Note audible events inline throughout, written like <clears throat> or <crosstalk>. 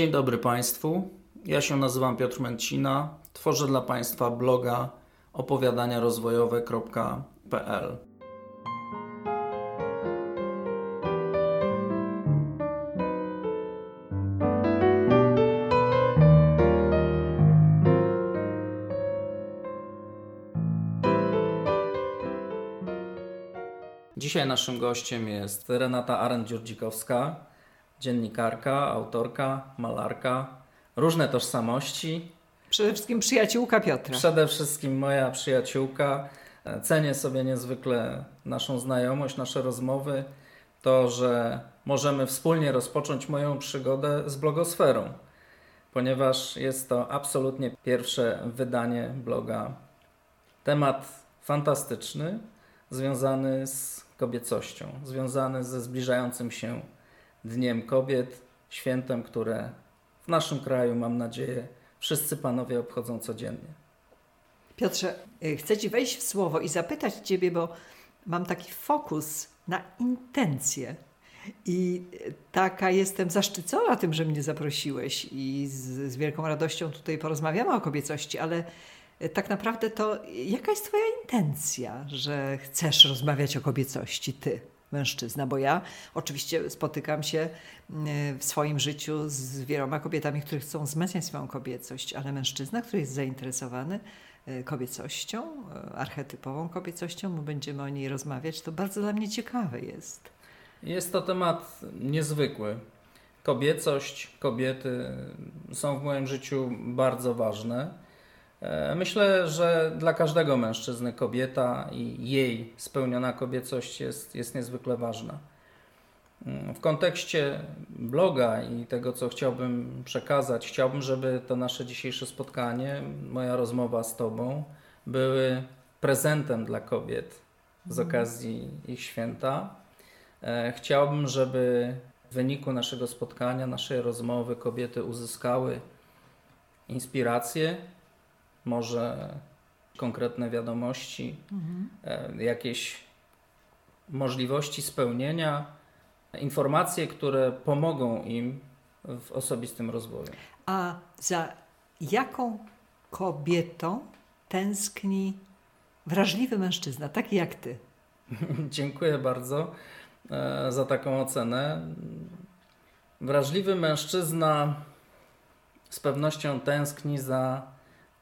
Dzień dobry Państwu. Ja się nazywam Piotr Męcina. Tworzę dla Państwa bloga opowiadaniarozwojowe.pl. Dzisiaj naszym gościem jest Renata Arendt-Dziurdzikowska, dziennikarka, autorka, malarka, różne tożsamości. Przede wszystkim przyjaciółka Piotra. Przede wszystkim moja przyjaciółka. Cenię sobie niezwykle naszą znajomość, nasze rozmowy, to, że możemy wspólnie rozpocząć moją przygodę z blogosferą, ponieważ jest to absolutnie pierwsze wydanie bloga. Temat fantastyczny, związany z kobiecością, związany ze zbliżającym się Dniem Kobiet, świętem, które w naszym kraju, mam nadzieję, wszyscy panowie obchodzą codziennie. Piotrze, y, chcę Ci wejść w słowo i zapytać Ciebie, bo mam taki fokus na intencje. I y, taka jestem zaszczycona tym, że mnie zaprosiłeś i z, z wielką radością tutaj porozmawiamy o kobiecości, ale y, tak naprawdę to jaka jest Twoja intencja, że chcesz rozmawiać o kobiecości, Ty? Mężczyzna, bo ja oczywiście spotykam się w swoim życiu z wieloma kobietami, które chcą wzmacniać swoją kobiecość, ale mężczyzna, który jest zainteresowany kobiecością, archetypową kobiecością, my będziemy o niej rozmawiać, to bardzo dla mnie ciekawe jest. Jest to temat niezwykły. Kobiecość, kobiety są w moim życiu bardzo ważne. Myślę, że dla każdego mężczyzny kobieta i jej spełniona kobiecość jest, jest niezwykle ważna. W kontekście bloga i tego, co chciałbym przekazać, chciałbym, żeby to nasze dzisiejsze spotkanie, moja rozmowa z Tobą, były prezentem dla kobiet z mhm. okazji ich święta. Chciałbym, żeby w wyniku naszego spotkania, naszej rozmowy, kobiety uzyskały inspirację, może konkretne wiadomości, mhm. jakieś możliwości spełnienia, informacje, które pomogą im w osobistym rozwoju. A za jaką kobietą tęskni wrażliwy mężczyzna, taki jak ty? <laughs> Dziękuję bardzo e, za taką ocenę. Wrażliwy mężczyzna z pewnością tęskni za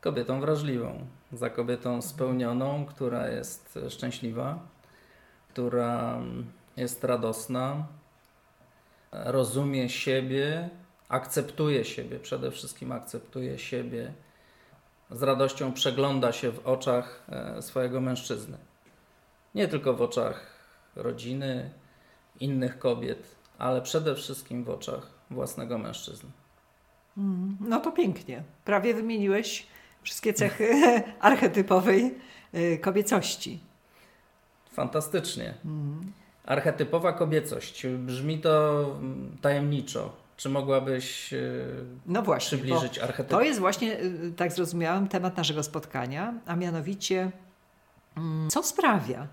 kobietą wrażliwą, za kobietą spełnioną, która jest szczęśliwa, która jest radosna, rozumie siebie, akceptuje siebie, przede wszystkim akceptuje siebie, z radością przegląda się w oczach e, swojego mężczyzny. Nie tylko w oczach rodziny, innych kobiet, ale przede wszystkim w oczach własnego mężczyzny. Mm, no to pięknie. Prawie wymieniłeś wszystkie cechy <laughs> archetypowej y, kobiecości. Fantastycznie. Mhm. Archetypowa kobiecość. Brzmi to mm, tajemniczo. Czy mogłabyś y, no właśnie, przybliżyć archetyp? To jest właśnie, y, tak zrozumiałam, temat naszego spotkania, a mianowicie, mm, co sprawia,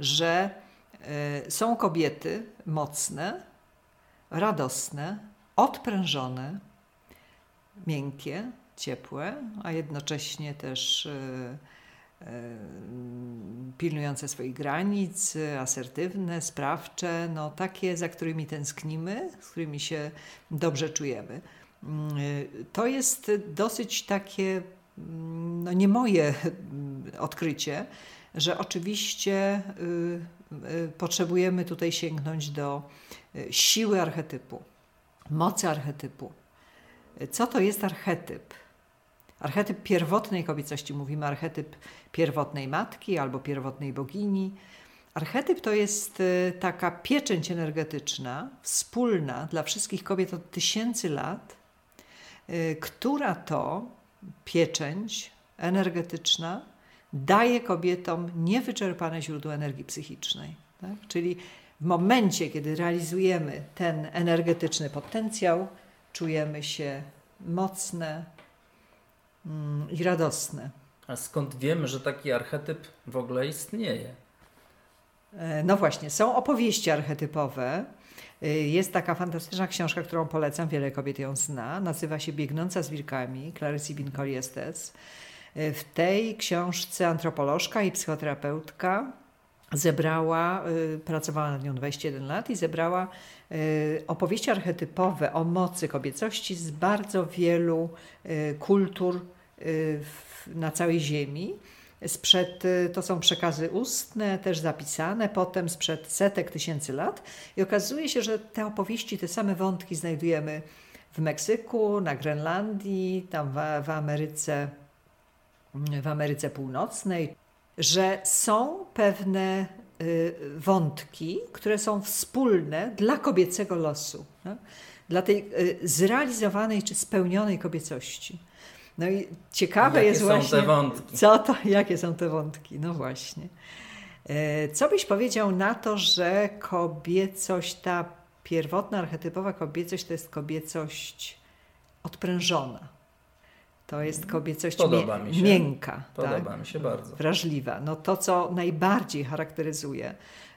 że są kobiety mocne, radosne, odprężone, miękkie, ciepłe, a jednocześnie też e, e, pilnujące swoich granic, asertywne, sprawcze, no takie, za którymi tęsknimy, z którymi się dobrze czujemy. Mm, to jest dosyć takie, mm, no nie moje odkrycie, że oczywiście y, y, potrzebujemy tutaj sięgnąć do y, siły archetypu, mocy archetypu. Co to jest archetyp? Archetyp pierwotnej kobiecości, mówimy archetyp pierwotnej matki albo pierwotnej bogini. Archetyp to jest y, taka pieczęć energetyczna, wspólna dla wszystkich kobiet od tysięcy lat, y, która to pieczęć energetyczna daje kobietom niewyczerpane źródło energii psychicznej. Tak? Czyli w momencie, kiedy realizujemy ten energetyczny potencjał, czujemy się mocne, i radosne. A skąd wiemy, że taki archetyp w ogóle istnieje? E, no właśnie, są opowieści archetypowe. Y, Jest taka fantastyczna książka, którą polecam, wiele kobiet ją zna. Nazywa się Biegnąca z wilkami, Clarice Bincoli Estes. Y, W tej książce antropolożka i psychoterapeutka zebrała, y, pracowała nad nią 21 lat i zebrała y, opowieści archetypowe o mocy kobiecości z bardzo wielu y, kultur na całej Ziemi. Sprzed, to są przekazy ustne, też zapisane, potem sprzed setek tysięcy lat. I okazuje się, że te opowieści, te same wątki znajdujemy w Meksyku, na Grenlandii, tam w, w Ameryce, w Ameryce Północnej, że są pewne y, wątki, które są wspólne dla kobiecego losu, tak? dla tej y, zrealizowanej czy spełnionej kobiecości. No i ciekawe Jakie jest są właśnie, te wątki? co to, jakie są te wątki. No właśnie. E, Co byś powiedział na to, że kobiecość, ta pierwotna, archetypowa kobiecość to jest kobiecość odprężona. To jest kobiecość Podoba mi się. miękka. Podoba tak? mi się bardzo. Wrażliwa. No to, co najbardziej charakteryzuje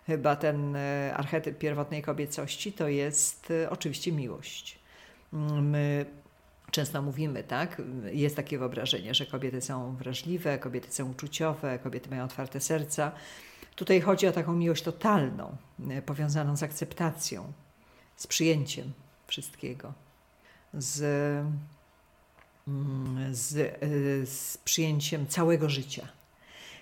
chyba ten e, archetyp pierwotnej kobiecości, to jest e, oczywiście miłość. Mm, My często mówimy, tak? Jest takie wyobrażenie, że kobiety są wrażliwe, kobiety są uczuciowe, kobiety mają otwarte serca. Tutaj chodzi o taką miłość totalną, e, powiązaną z akceptacją, z przyjęciem wszystkiego, z, z, y, z przyjęciem całego życia.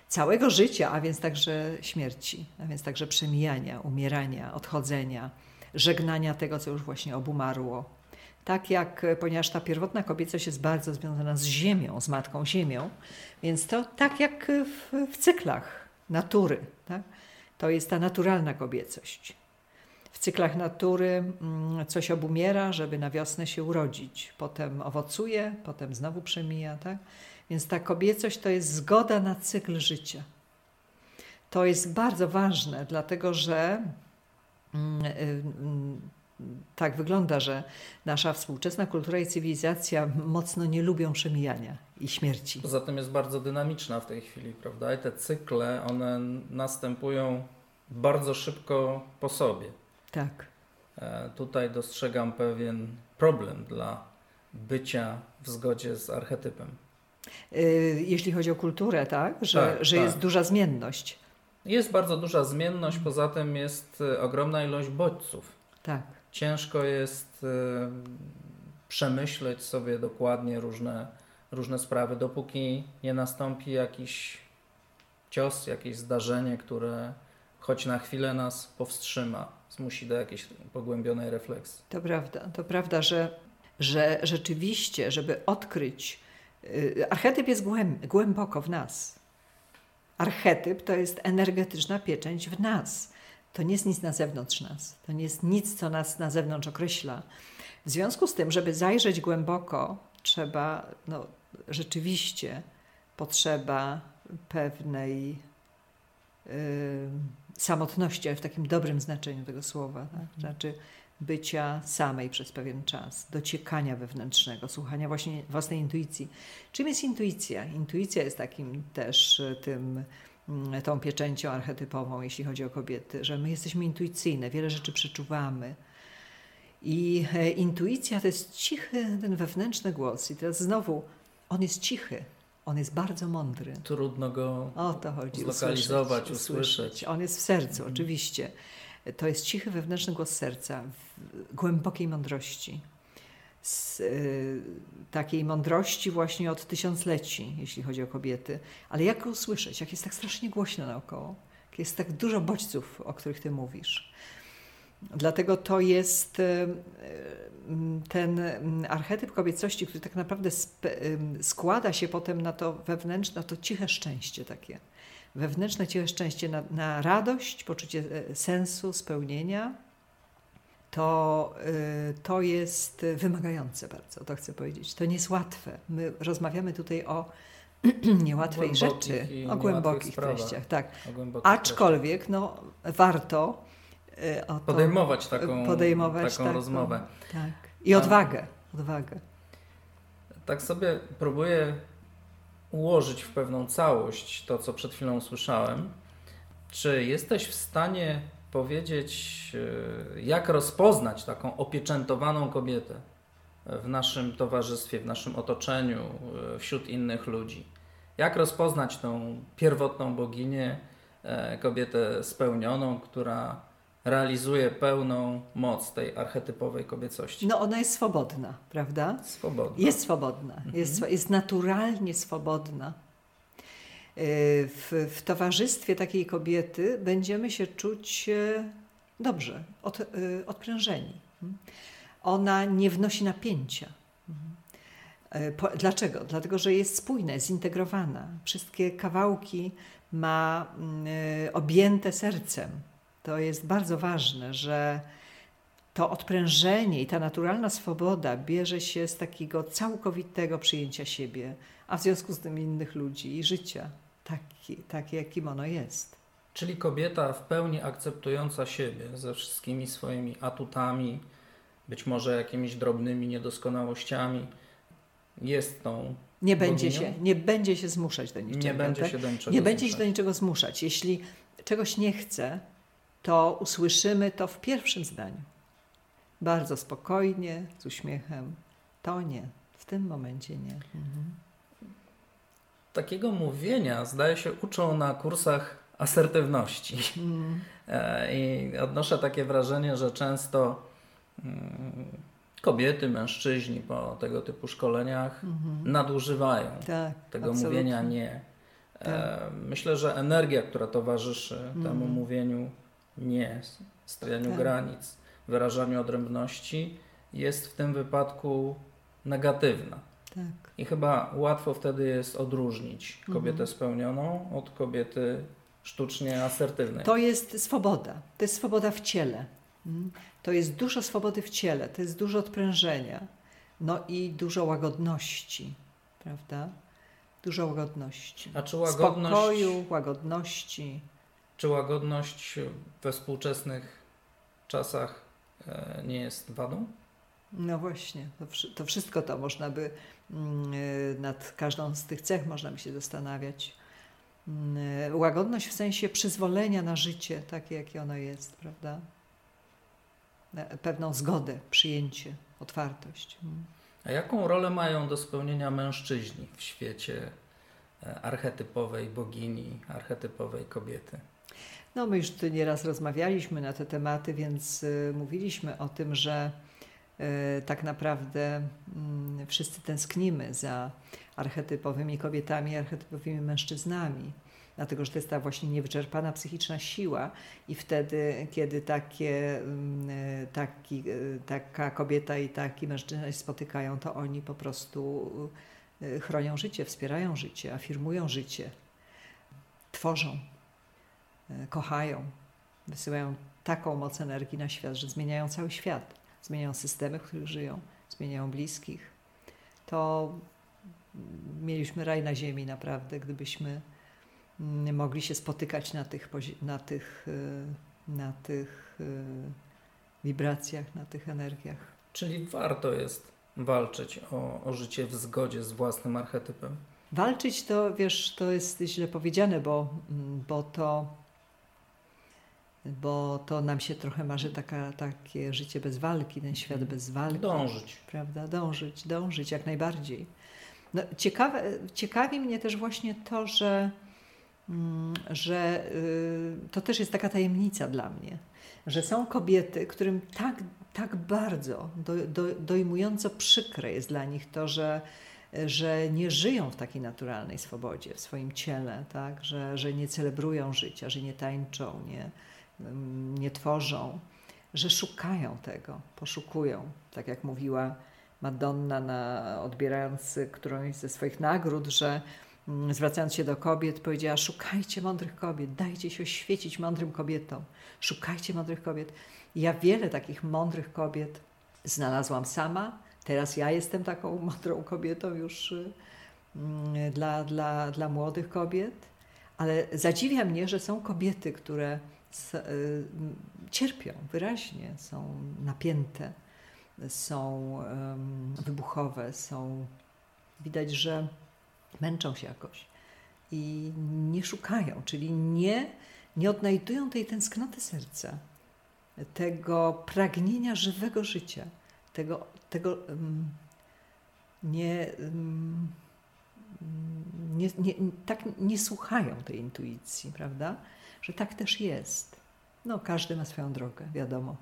Całego życia, a więc także śmierci, a więc także przemijania, umierania, odchodzenia, żegnania tego, co już właśnie obumarło. Tak jak, e, ponieważ ta pierwotna kobiecość jest bardzo związana z ziemią, z matką ziemią, więc to tak jak w, w cyklach natury. Tak? To jest ta naturalna kobiecość. W cyklach natury mm, coś obumiera, żeby na wiosnę się urodzić. Potem owocuje, potem znowu przemija. Tak? Więc ta kobiecość to jest zgoda na cykl życia. To jest bardzo ważne, dlatego że mm, y, mm, tak wygląda, że nasza współczesna kultura i cywilizacja mocno nie lubią przemijania i śmierci. Poza tym jest bardzo dynamiczna w tej chwili, prawda? I te cykle, one następują bardzo szybko po sobie. Tak. E, Tutaj dostrzegam pewien problem dla bycia w zgodzie z archetypem. Y, Jeśli chodzi o kulturę, tak, że, Tak, że tak. jest duża zmienność. Jest bardzo duża zmienność, poza tym jest e, ogromna ilość bodźców. Tak. Ciężko jest e, przemyśleć sobie dokładnie różne, różne sprawy, dopóki nie nastąpi jakiś cios, jakieś zdarzenie, które choć na chwilę nas powstrzyma, zmusi do jakiejś pogłębionej refleksji. To prawda, to prawda, że, że rzeczywiście, żeby odkryć, y, archetyp jest głęb, głęboko w nas. Archetyp to jest energetyczna pieczęć w nas. To nie jest nic na zewnątrz nas. To nie jest nic, co nas na zewnątrz określa. W związku z tym, żeby zajrzeć głęboko, trzeba, no, rzeczywiście potrzeba pewnej y, samotności, ale w takim dobrym znaczeniu tego słowa. Tak? Znaczy bycia samej przez pewien czas, dociekania wewnętrznego, słuchania właśnie własnej intuicji. Czym jest intuicja? Intuicja jest takim też y, tym, mm, tą pieczęcią archetypową, jeśli chodzi o kobiety, że my jesteśmy intuicyjne, wiele rzeczy przeczuwamy. I e, intuicja to jest cichy, ten wewnętrzny głos. I teraz znowu, on jest cichy, on jest bardzo mądry. Trudno go O to chodzi. Zlokalizować, usłyszeć. On jest w sercu, oczywiście. To jest cichy wewnętrzny głos serca, w głębokiej mądrości. Z y, takiej mądrości właśnie od tysiącleci, jeśli chodzi o kobiety. Ale jak go usłyszeć? Jak jest tak strasznie głośno naokoło? Jak jest tak dużo bodźców, o których ty mówisz. Dlatego to jest y, y, ten archetyp kobiecości, który tak naprawdę ym, składa się potem na to wewnętrzne, na to ciche szczęście takie. Wewnętrzne ciche szczęście na, na radość, poczucie e, sensu, spełnienia. To, to jest wymagające bardzo, to chcę powiedzieć. To nie jest łatwe. My rozmawiamy tutaj o <clears throat> niełatwej Głębokich rzeczy, o głębokich sprawach. treściach. Tak. Aczkolwiek no, warto to podejmować taką, podejmować taką rozmowę. Tak. I A- odwagę. odwagę. Tak sobie próbuję ułożyć w pewną całość to, co przed chwilą słyszałem. Czy jesteś w stanie powiedzieć, e, jak rozpoznać taką opieczętowaną kobietę w naszym towarzystwie, w naszym otoczeniu, e, wśród innych ludzi. Jak rozpoznać tą pierwotną boginię, e, kobietę spełnioną, która realizuje pełną moc tej archetypowej kobiecości? No ona jest swobodna, prawda? Swobodna. Jest swobodna, jest, swo- jest naturalnie swobodna. Yy, W, w towarzystwie takiej kobiety będziemy się czuć e, dobrze, od, y, odprężeni. Ona nie wnosi napięcia. E, Dlaczego? Dlatego, że jest spójna, jest zintegrowana. Wszystkie kawałki ma mm, e, objęte sercem. To jest bardzo ważne, że to odprężenie i ta naturalna swoboda bierze się z takiego całkowitego przyjęcia siebie, a w związku z tym innych ludzi i życia, taki, takie jakim ono jest. Czyli kobieta w pełni akceptująca siebie ze wszystkimi swoimi atutami, być może jakimiś drobnymi niedoskonałościami, jest tą. Nie będzie, się, nie będzie się zmuszać do niczego. Nie będzie tak? się do niczego nie będzie się do niczego zmuszać. Jeśli czegoś nie chce, to usłyszymy to w pierwszym zdaniu. Bardzo spokojnie, z uśmiechem. To nie. W tym momencie nie. Mhm. Takiego mówienia, zdaje się, uczą na kursach asertywności. Mm. E, I odnoszę takie wrażenie, że często mm, kobiety, mężczyźni po tego typu szkoleniach Mhm. nadużywają Tak, tego absolutnie. mówienia nie. E, myślę, że energia, która towarzyszy temu Mhm. mówieniu nie, stawianiu Tak. granic, wyrażaniu odrębności, jest w tym wypadku negatywna. Tak. I chyba łatwo wtedy jest odróżnić kobietę Mhm. spełnioną od kobiety sztucznie asertywnej. To jest swoboda. To jest swoboda w ciele. Mm. To jest dużo swobody w ciele, to jest dużo odprężenia. No i dużo łagodności, prawda? Dużo łagodności. A czy łagodność, Spokoju, łagodności. Czy łagodność we współczesnych czasach e, nie jest wadą? No właśnie, to, to wszystko to można by, mm, y, nad każdą z tych cech można by się zastanawiać. Mm, y, Łagodność w sensie przyzwolenia na życie, takie jakie ono jest, prawda? E, Pewną zgodę, przyjęcie, otwartość. Mm. A jaką rolę mają do spełnienia mężczyźni w świecie e, archetypowej bogini, archetypowej kobiety? No, my już tu nieraz rozmawialiśmy na te tematy, więc y, mówiliśmy o tym, że y, tak naprawdę mm, wszyscy tęsknimy za archetypowymi kobietami, archetypowymi mężczyznami. Dlatego, że to jest ta właśnie niewyczerpana psychiczna siła, i wtedy, kiedy takie, mm, y, taki, taka kobieta i taki mężczyzna się spotykają, to oni po prostu chronią życie, wspierają życie, afirmują życie, tworzą kochają, wysyłają taką moc energii na świat, że zmieniają cały świat, zmieniają systemy, w których żyją, zmieniają bliskich. To mieliśmy raj na ziemi naprawdę, gdybyśmy mogli się spotykać na tych, na tych, e, na tych e, wibracjach, na tych energiach. Czyli warto jest walczyć o, o życie w zgodzie z własnym archetypem. Walczyć to, wiesz, to jest źle powiedziane, bo, bo to bo to nam się trochę marzy taka, takie życie bez walki, ten świat bez walki. Dążyć. Prawda? Dążyć, dążyć jak najbardziej. No, ciekawe, ciekawi mnie też właśnie to, że, mm, że y, to też jest taka tajemnica dla mnie, że są kobiety, którym tak, tak bardzo, do, do, dojmująco przykre jest dla nich to, że, że nie żyją w takiej naturalnej swobodzie w swoim ciele, tak? że, że nie celebrują życia, że nie tańczą, nie, nie tworzą, że szukają tego, poszukują. Tak jak mówiła Madonna, na, odbierając którąś ze swoich nagród, że mm, zwracając się do kobiet, powiedziała: Szukajcie mądrych kobiet, dajcie się oświecić mądrym kobietom, szukajcie mądrych kobiet. I ja wiele takich mądrych kobiet znalazłam sama. Teraz ja jestem taką <laughs> mądrą kobietą już y, mm, dla, dla, dla młodych kobiet, ale zadziwia mnie, że są kobiety, które cierpią wyraźnie, są napięte, są wybuchowe, są widać, że męczą się jakoś i nie szukają, czyli nie, nie odnajdują tej tęsknoty serca, tego pragnienia żywego życia, tego, tego nie, nie, nie, tak nie słuchają tej intuicji, prawda? Że tak też jest. No, każdy ma swoją drogę, wiadomo.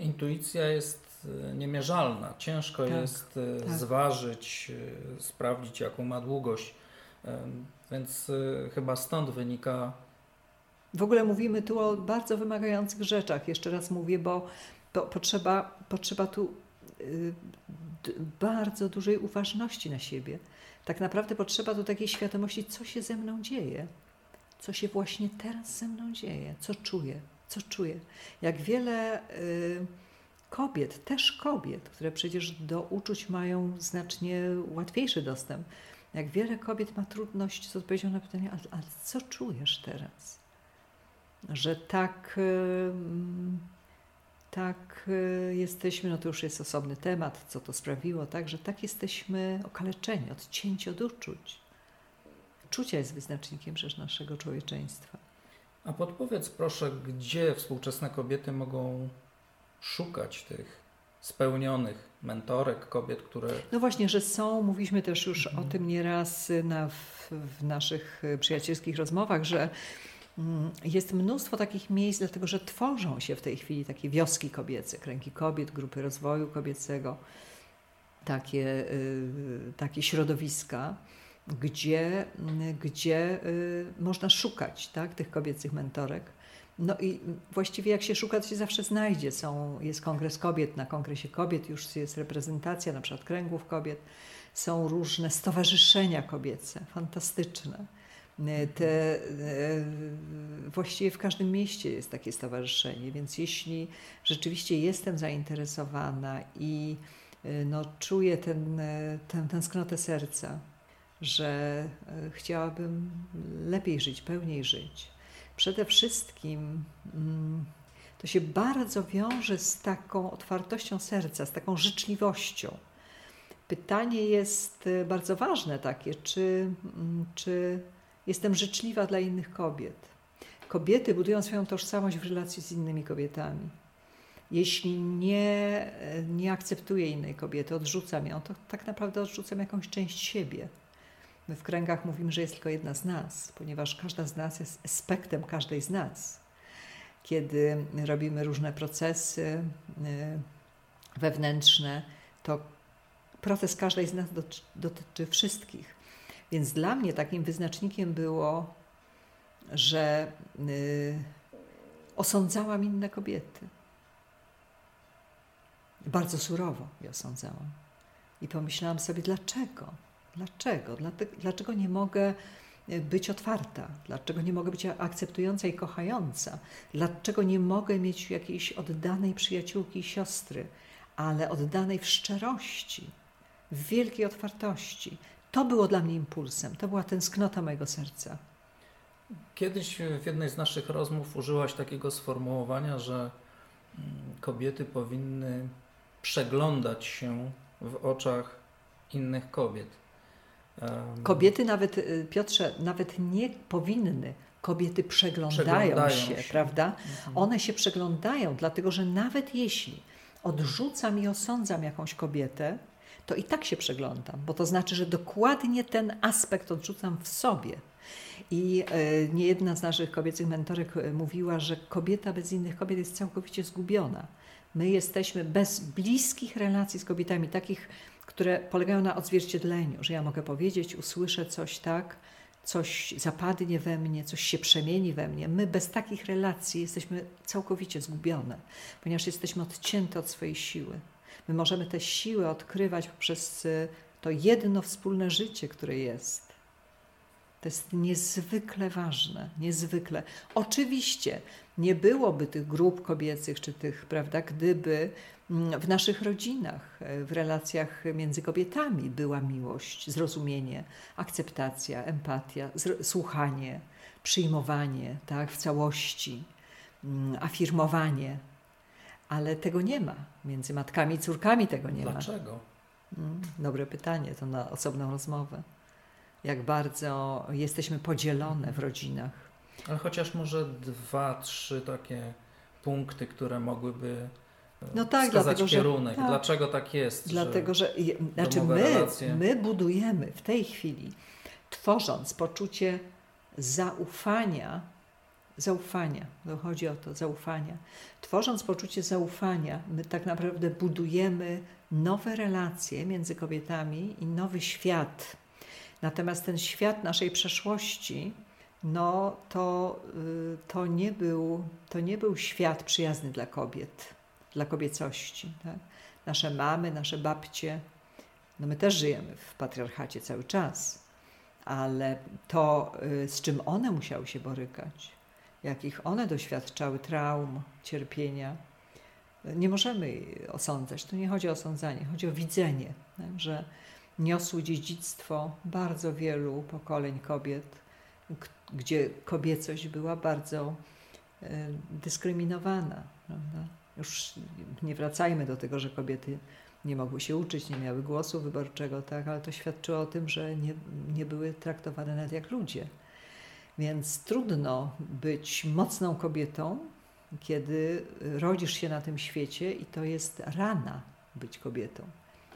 intuicja jest e, niemierzalna. Ciężko tak, jest e, tak. zważyć, e, sprawdzić, jaką ma długość. Więc chyba stąd wynika. W ogóle mówimy tu o bardzo wymagających rzeczach. Jeszcze raz mówię, bo, bo potrzeba, potrzeba tu bardzo dużej uważności na siebie. Tak naprawdę potrzeba tu takiej świadomości, co się ze mną dzieje, co się właśnie teraz ze mną dzieje, co czuję, co czuję. Jak wiele. Yy, kobiet, też kobiet, które przecież do uczuć mają znacznie łatwiejszy dostęp. Jak wiele kobiet ma trudność z odpowiedzią na pytanie, a, a co czujesz teraz? Że tak, tak jesteśmy, no to już jest osobny temat, co to sprawiło, tak, że tak jesteśmy okaleczeni, odcięci od uczuć. Czucia jest wyznacznikiem przecież naszego człowieczeństwa. A podpowiedz proszę, gdzie współczesne kobiety mogą szukać tych spełnionych mentorek, kobiet, które. No właśnie, że są, mówiliśmy też już mhm. o tym nieraz na, w, w naszych przyjacielskich rozmowach, że jest mnóstwo takich miejsc, dlatego że tworzą się w tej chwili takie wioski kobiece, kręgi kobiet, grupy rozwoju kobiecego, takie, y, takie środowiska, gdzie, gdzie y, można szukać tak, tych kobiecych mentorek no i właściwie jak się szuka, to się zawsze znajdzie. Są, jest kongres kobiet, na kongresie kobiet już jest reprezentacja, na przykład kręgów kobiet. Są różne stowarzyszenia kobiece, fantastyczne. Te, e, właściwie w każdym mieście jest takie stowarzyszenie, więc jeśli rzeczywiście jestem zainteresowana i e, no, czuję ten, e, tę tęsknotę serca, że chciałabym lepiej żyć, pełniej żyć, przede wszystkim mm, to się bardzo wiąże z taką otwartością serca, z taką życzliwością. Pytanie jest bardzo ważne takie, czy, mm, czy jestem życzliwa dla innych kobiet. Kobiety budują swoją tożsamość w relacji z innymi kobietami. Jeśli nie, nie akceptuję innej kobiety, odrzucam ją, to tak naprawdę odrzucam jakąś część siebie. My w kręgach mówimy, że jest tylko jedna z nas, ponieważ każda z nas jest aspektem każdej z nas. Kiedy robimy różne procesy y, wewnętrzne, to proces każdej z nas dotyczy wszystkich. Więc dla mnie takim wyznacznikiem było, że y, osądzałam inne kobiety. Bardzo surowo je osądzałam. I pomyślałam sobie, dlaczego? Dlaczego? Dlaczego nie mogę e, być otwarta? Dlaczego nie mogę być akceptująca i kochająca? Dlaczego nie mogę mieć jakiejś oddanej przyjaciółki i siostry, ale oddanej w szczerości, w wielkiej otwartości? To było dla mnie impulsem, to była tęsknota mojego serca. Kiedyś w jednej z naszych rozmów użyłaś takiego sformułowania, że mm, kobiety powinny przeglądać się w oczach innych kobiet. Kobiety nawet, y, Piotrze, nawet nie powinny. Kobiety przeglądają, przeglądają się, się, prawda? Mhm. One się przeglądają, dlatego że nawet jeśli odrzucam i osądzam jakąś kobietę, to i tak się przeglądam, bo to znaczy, że dokładnie ten aspekt odrzucam w sobie. I y, nie jedna z naszych kobiecych mentorek y, mówiła, że kobieta bez innych kobiet jest całkowicie zgubiona. My jesteśmy bez bliskich relacji z kobietami, takich które polegają na odzwierciedleniu, że ja mogę powiedzieć, usłyszę coś tak, coś zapadnie we mnie, coś się przemieni we mnie. My bez takich relacji jesteśmy całkowicie zgubione, ponieważ jesteśmy odcięte od swojej siły. My możemy te siły odkrywać poprzez y, to jedno wspólne życie, które jest. To jest niezwykle ważne, niezwykle. Oczywiście nie byłoby tych grup kobiecych, czy tych, prawda, gdyby mm, w naszych rodzinach, w relacjach między kobietami była miłość, zrozumienie, akceptacja, empatia, słuchanie, przyjmowanie tak, w całości, mm, afirmowanie. Ale tego nie ma. Między matkami i córkami tego nie Dlaczego? ma. Dlaczego? Mm, dobre pytanie, to na osobną rozmowę. Jak bardzo jesteśmy podzielone w rodzinach. Ale chociaż może dwa, trzy takie punkty, które mogłyby e, no tak, wskazać dlatego, kierunek. Że, tak, Dlaczego tak jest? Dlatego, że, że znaczy my, my budujemy w tej chwili, tworząc poczucie zaufania, zaufania, to chodzi o to, zaufania. Tworząc poczucie zaufania, my tak naprawdę budujemy nowe relacje między kobietami i nowy świat. Natomiast ten świat naszej przeszłości, no to, y, to, nie, był, to nie był świat przyjazny dla kobiet, dla kobiecości. Tak? Nasze mamy, nasze babcie, no my też żyjemy w patriarchacie cały czas, ale to, y, z czym one musiały się borykać, jakich one doświadczały traum, cierpienia, nie możemy osądzać. Tu nie chodzi o osądzanie, chodzi o widzenie, że niosły dziedzictwo bardzo wielu pokoleń kobiet, gdzie kobiecość była bardzo e, dyskryminowana. Prawda? Już nie wracajmy do tego, że kobiety nie mogły się uczyć, nie miały głosu wyborczego, tak, ale to świadczyło o tym, że nie, nie były traktowane nawet jak ludzie. Więc trudno być mocną kobietą, kiedy rodzisz się na tym świecie i to jest rana być kobietą.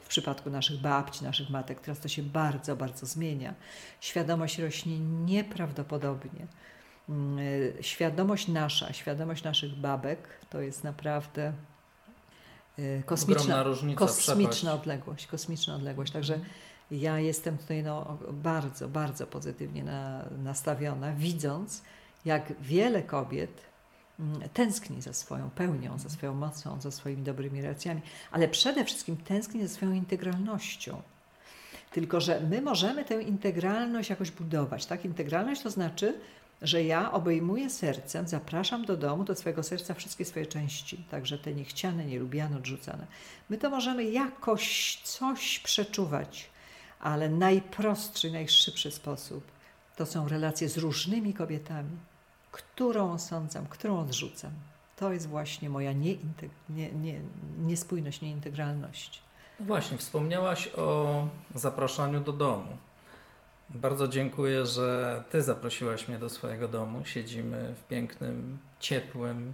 W przypadku naszych babci, naszych matek, teraz to się bardzo, bardzo zmienia. Świadomość rośnie nieprawdopodobnie. Mm, świadomość nasza, świadomość naszych babek to jest naprawdę y, kosmiczna, różnica, kosmiczna odległość, kosmiczna odległość. Także ja jestem tutaj no, bardzo, bardzo pozytywnie na, nastawiona, widząc, jak wiele kobiet Mm, tęskni za swoją pełnią, za swoją mocą, za swoimi dobrymi relacjami, ale przede wszystkim tęskni za swoją integralnością. Tylko, że my możemy tę integralność jakoś budować. Tak? Integralność to znaczy, że ja obejmuję sercem, zapraszam do domu, do swojego serca wszystkie swoje części, także te niechciane, nielubiane, odrzucane. My to możemy jakoś coś przeczuwać, ale najprostszy, najszybszy sposób to są relacje z różnymi kobietami którą osądzam, którą odrzucam. To jest właśnie moja nieintegralność, nie, nie, niespójność, nieintegralność. No właśnie, wspomniałaś o zapraszaniu do domu. Bardzo dziękuję, że Ty zaprosiłaś mnie do swojego domu. Siedzimy w pięknym, ciepłym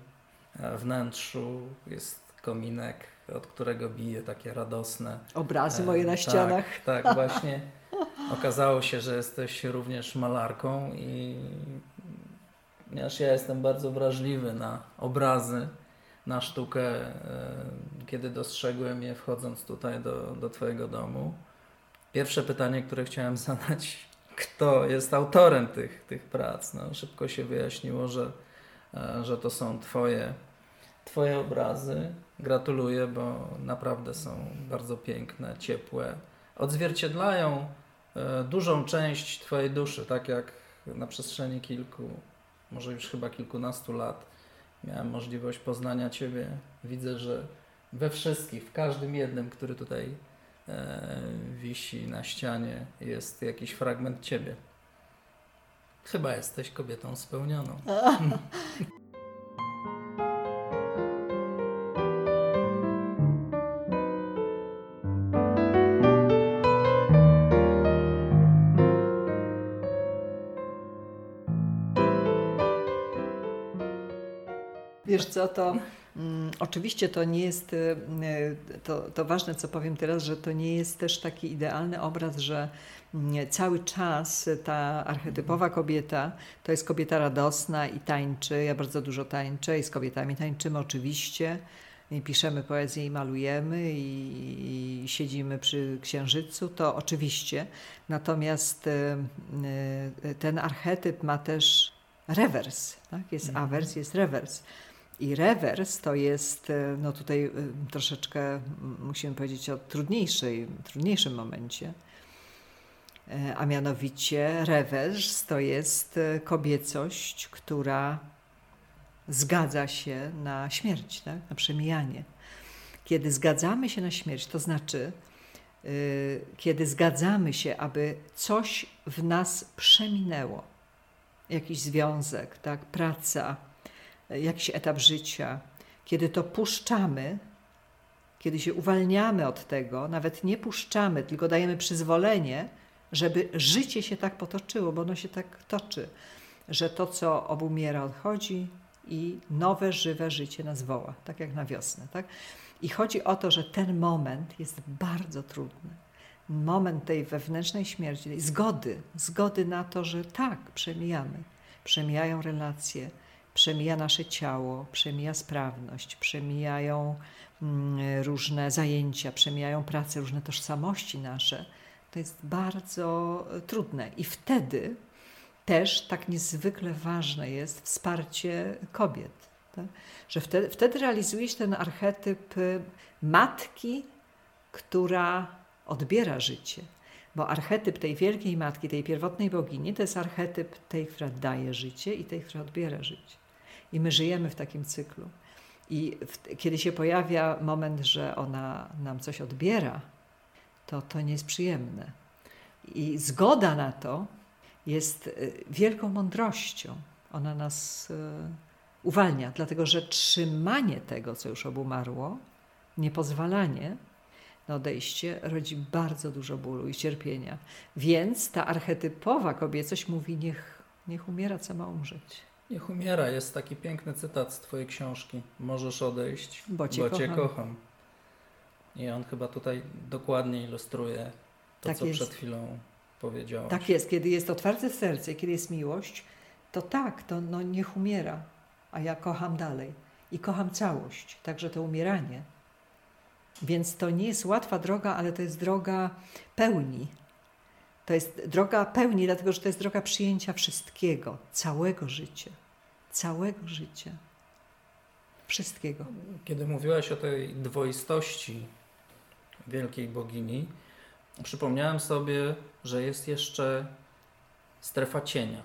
e, wnętrzu. Jest kominek, od którego bije takie radosne obrazy moje na tak, ścianach. Tak, tak <laughs> właśnie. Okazało się, że jesteś również malarką i ponieważ ja jestem bardzo wrażliwy na obrazy, na sztukę, e, kiedy dostrzegłem je wchodząc tutaj do, do Twojego domu. Pierwsze pytanie, które chciałem <laughs> zadać, kto jest autorem tych, tych prac? No, szybko się wyjaśniło, że, e, że to są Twoje, twoje obrazy. Gratuluję, bo naprawdę są bardzo piękne, ciepłe. Odzwierciedlają e, dużą część Twojej duszy, tak jak na przestrzeni kilku może już chyba kilkunastu lat miałem możliwość poznania Ciebie. Widzę, że we wszystkich, w każdym jednym, który tutaj e, wisi na ścianie, jest jakiś fragment Ciebie. Chyba jesteś kobietą spełnioną. <laughs> Wiesz co, to mm, oczywiście to nie jest, y, to, to ważne co powiem teraz, że to nie jest też taki idealny obraz, że mm, cały czas ta archetypowa kobieta to jest kobieta radosna i tańczy. Ja bardzo dużo tańczę i z kobietami tańczymy oczywiście. I piszemy poezję i malujemy i, i, siedzimy przy księżycu, to oczywiście. Natomiast y, y, ten archetyp ma też rewers, tak? jest mhm. awers, jest rewers. I rewers to jest, e, no tutaj e, troszeczkę musimy powiedzieć o trudniejszej, trudniejszym momencie, e, a mianowicie rewers to jest kobiecość, która zgadza się na śmierć, tak? na przemijanie, Kiedy zgadzamy się na śmierć, to znaczy, kiedy zgadzamy się, aby coś w nas przeminęło, jakiś związek, tak, praca, jakiś etap życia, kiedy to puszczamy, kiedy się uwalniamy od tego, nawet nie puszczamy, tylko dajemy przyzwolenie, żeby życie się tak potoczyło, bo ono się tak toczy, że to, co obumiera, odchodzi i nowe, żywe życie nas woła, tak jak na wiosnę. Tak? I chodzi o to, że ten moment jest bardzo trudny. Moment tej wewnętrznej śmierci, tej zgody, zgody na to, że tak, przemijamy. Przemijają relacje, przemija nasze ciało, przemija sprawność, przemijają mm, różne zajęcia, przemijają prace, różne tożsamości nasze. To jest bardzo trudne. I wtedy też tak niezwykle ważne jest wsparcie kobiet. Tak? Że wtedy, wtedy realizuje się ten archetyp matki, która odbiera życie. Bo archetyp tej wielkiej matki, tej pierwotnej bogini, to jest archetyp tej, która daje życie i tej, która odbiera życie. I my żyjemy w takim cyklu. I w, kiedy się pojawia moment, że ona nam coś odbiera, to to nie jest przyjemne. I zgoda na to jest y, wielką mądrością. Ona nas y, uwalnia, dlatego że trzymanie tego, co już obumarło, niepozwalanie na odejście rodzi bardzo dużo bólu i cierpienia. Więc ta archetypowa kobiecość mówi: Niech, niech umiera, co ma umrzeć. Niech umiera. Jest taki piękny cytat z Twojej książki. Możesz odejść, bo Cię, bo kocham. cię kocham. I on chyba tutaj dokładnie ilustruje to, Tak co jest. przed chwilą powiedziałaś. Tak jest, kiedy jest otwarte serce, kiedy jest miłość, to tak, to no, niech umiera, a ja kocham dalej i kocham całość, także to umieranie. Więc to nie jest łatwa droga, ale to jest droga pełni. To jest droga pełni, dlatego że to jest droga przyjęcia wszystkiego, całego życia. Całego życia. Wszystkiego. Kiedy mówiłaś o tej dwoistości wielkiej bogini, przypomniałem sobie, że jest jeszcze strefa cienia.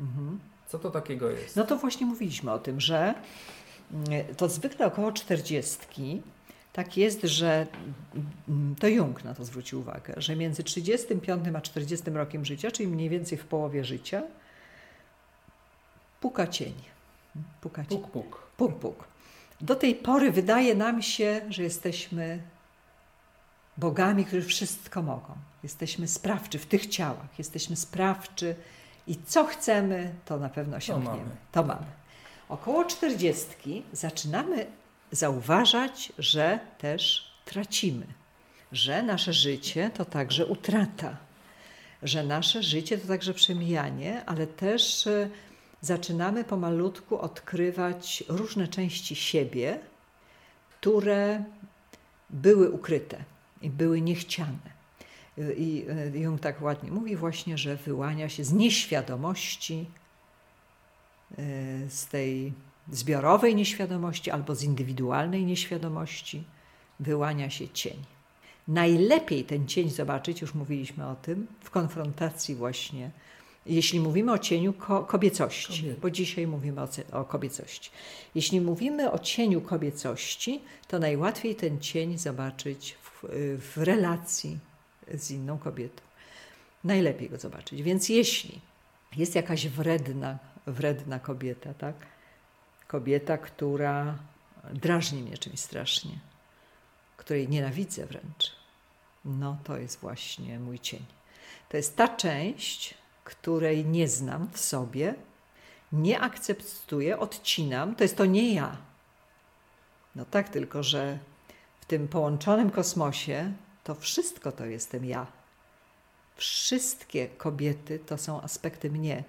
Mhm. Co to takiego jest? No to właśnie mówiliśmy o tym, że mm, to zwykle około 40 tak jest, że mm, to Jung na to zwrócił uwagę, że między 35 a 40 rokiem życia, czyli mniej więcej w połowie życia, puka cień. Puka cień. Puk, puk. Puk, puk. Do tej pory wydaje nam się, że jesteśmy bogami, którzy wszystko mogą. Jesteśmy sprawczy w tych ciałach, jesteśmy sprawczy i co chcemy, to na pewno osiągniemy. mamy. To mamy. Około czterdziestki zaczynamy zauważać, że też tracimy, że nasze życie to także utrata, że nasze życie to także przemijanie, ale też e, zaczynamy pomalutku odkrywać różne części siebie, które były ukryte i były niechciane. I e, Jung tak ładnie mówi właśnie, że wyłania się z nieświadomości, e, z tej zbiorowej nieświadomości albo z indywidualnej nieświadomości, wyłania się cień. Najlepiej ten cień zobaczyć, już mówiliśmy o tym, w konfrontacji właśnie, jeśli mówimy o cieniu ko kobiecości, Kobiety. bo dzisiaj mówimy o, o kobiecości. Jeśli mówimy o cieniu kobiecości, to najłatwiej ten cień zobaczyć w, w relacji z inną kobietą. Najlepiej go zobaczyć. Więc jeśli jest jakaś wredna, wredna kobieta, tak? Kobieta, która drażni mnie czymś strasznie, której nienawidzę wręcz, no to jest właśnie mój cień. To jest ta część, której nie znam w sobie, nie akceptuję, odcinam, to jest to nie ja. No tak, tylko że w tym połączonym kosmosie to wszystko to jestem ja. Wszystkie kobiety to są aspekty mnie.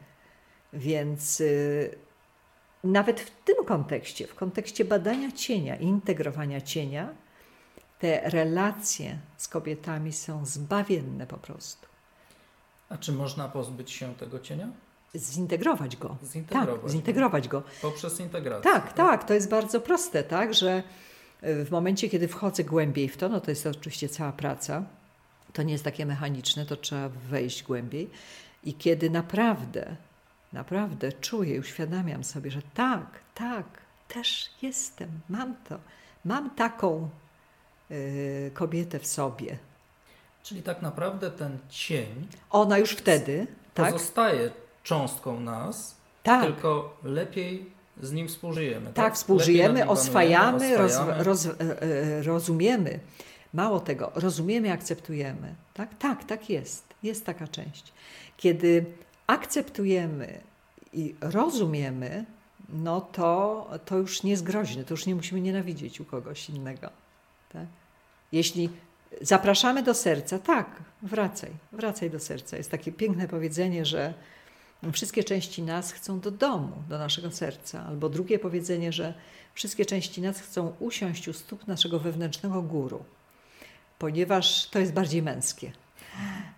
Więc y, nawet w tym kontekście, w kontekście badania cienia, integrowania cienia, te relacje z kobietami są zbawienne po prostu. A czy można pozbyć się tego cienia? Zintegrować go. Zintegrować. Tak, zintegrować go. Poprzez integrację. Tak, tak, to jest bardzo proste, tak, że w momencie, kiedy wchodzę głębiej w to, no to jest oczywiście cała praca, to nie jest takie mechaniczne, to trzeba wejść głębiej i kiedy naprawdę, naprawdę czuję, uświadamiam sobie, że tak, tak, też jestem, mam to, mam taką y, kobietę w sobie. Czyli tak naprawdę ten cień Ona już wtedy, tak? pozostaje cząstką nas, Tak. tylko lepiej z nim współżyjemy. Tak, Tak, współżyjemy, oswajamy, panujemy, roz, oswajamy. roz, e, e, rozumiemy. Mało tego, rozumiemy, akceptujemy. Tak, tak, tak jest. Jest taka część. Kiedy akceptujemy i rozumiemy, no to, to już nie jest groźne, to już nie musimy nienawidzieć u kogoś innego. Tak? Jeśli zapraszamy do serca, tak, wracaj, wracaj do serca. Jest takie piękne powiedzenie, że wszystkie części nas chcą do domu, do naszego serca. Albo drugie powiedzenie, że wszystkie części nas chcą usiąść u stóp naszego wewnętrznego guru, ponieważ to jest bardziej męskie.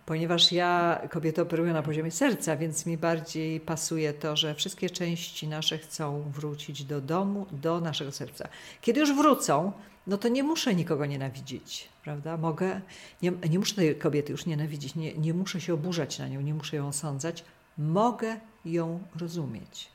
Ponieważ ja kobietę operuję na poziomie serca, więc mi bardziej pasuje to, że wszystkie części nasze chcą wrócić do domu, do naszego serca. Kiedy już wrócą, no to nie muszę nikogo nienawidzić, prawda? Mogę, nie, nie muszę tej kobiety już nienawidzić, nie, nie muszę się oburzać na nią, nie muszę ją osądzać. Mogę ją rozumieć.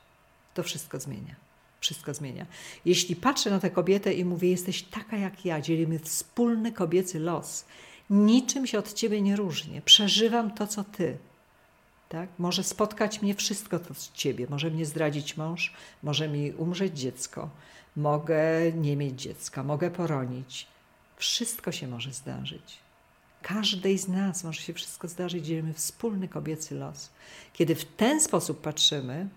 To wszystko zmienia. Wszystko zmienia. Jeśli patrzę na tę kobietę i mówię, jesteś taka jak ja, dzielimy wspólny kobiecy los, niczym się od ciebie nie różnię, przeżywam to, co ty. Tak? Może spotkać mnie wszystko to z ciebie. Może mnie zdradzić mąż, może mi umrzeć dziecko, mogę nie mieć dziecka, mogę poronić. Wszystko się może zdarzyć. Każdej z nas może się wszystko zdarzyć, dzielimy wspólny kobiecy los. Kiedy w ten sposób patrzymy,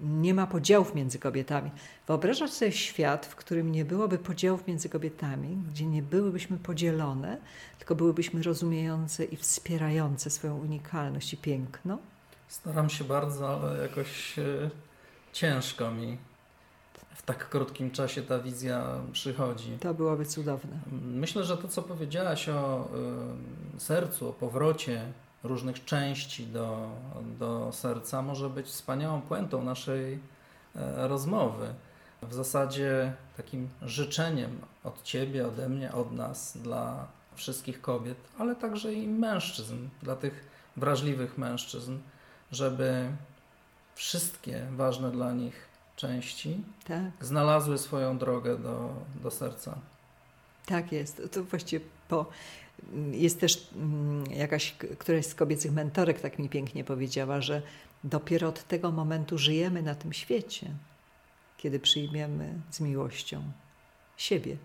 nie ma podziałów między kobietami. Wyobrażasz sobie świat, w którym nie byłoby podziałów między kobietami, gdzie nie byłybyśmy podzielone, tylko byłybyśmy rozumiejące i wspierające swoją unikalność i piękno? Staram się bardzo, ale jakoś e, ciężko mi w tak krótkim czasie ta wizja przychodzi. To byłoby cudowne. Myślę, że to, co powiedziałaś o y, sercu, o powrocie różnych części do, do serca, może być wspaniałą puentą naszej e, rozmowy. W zasadzie takim życzeniem od Ciebie, ode mnie, od nas, dla wszystkich kobiet, ale także i mężczyzn, dla tych wrażliwych mężczyzn, żeby wszystkie ważne dla nich części Tak, znalazły swoją drogę do, do serca. tak jest. To właściwie po, jest też mm, jakaś, któraś z kobiecych mentorek tak mi pięknie powiedziała, że dopiero od tego momentu żyjemy na tym świecie, kiedy przyjmiemy z miłością siebie.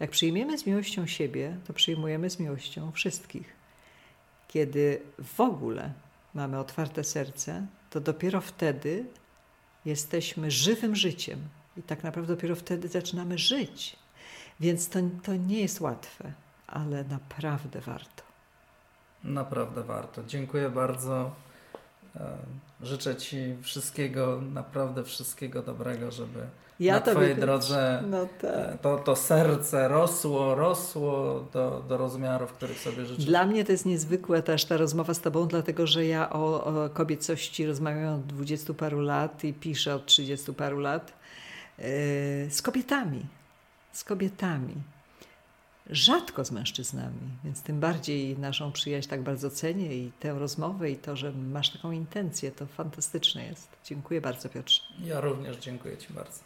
Jak przyjmiemy z miłością siebie, to przyjmujemy z miłością wszystkich. Kiedy w ogóle mamy otwarte serce, to dopiero wtedy jesteśmy żywym życiem i tak naprawdę dopiero wtedy zaczynamy żyć. Więc to, to nie jest łatwe, ale naprawdę warto. Naprawdę warto. Dziękuję bardzo. E, Życzę Ci wszystkiego, naprawdę wszystkiego dobrego, żeby na Tobie Twojej drodze No tak. e, to, to serce rosło, rosło do, do rozmiarów, których sobie życzę. Dla mnie to jest niezwykłe też ta rozmowa z Tobą, dlatego że ja o, o kobiecości rozmawiam od dwudziestu paru lat i piszę od trzydziestu paru lat yy, z kobietami. Z kobietami. Rzadko z mężczyznami, więc tym bardziej naszą przyjaźń tak bardzo cenię i tę rozmowę i to, że masz taką intencję, to fantastyczne jest. Dziękuję bardzo Piotrze. Ja również dziękuję Ci bardzo.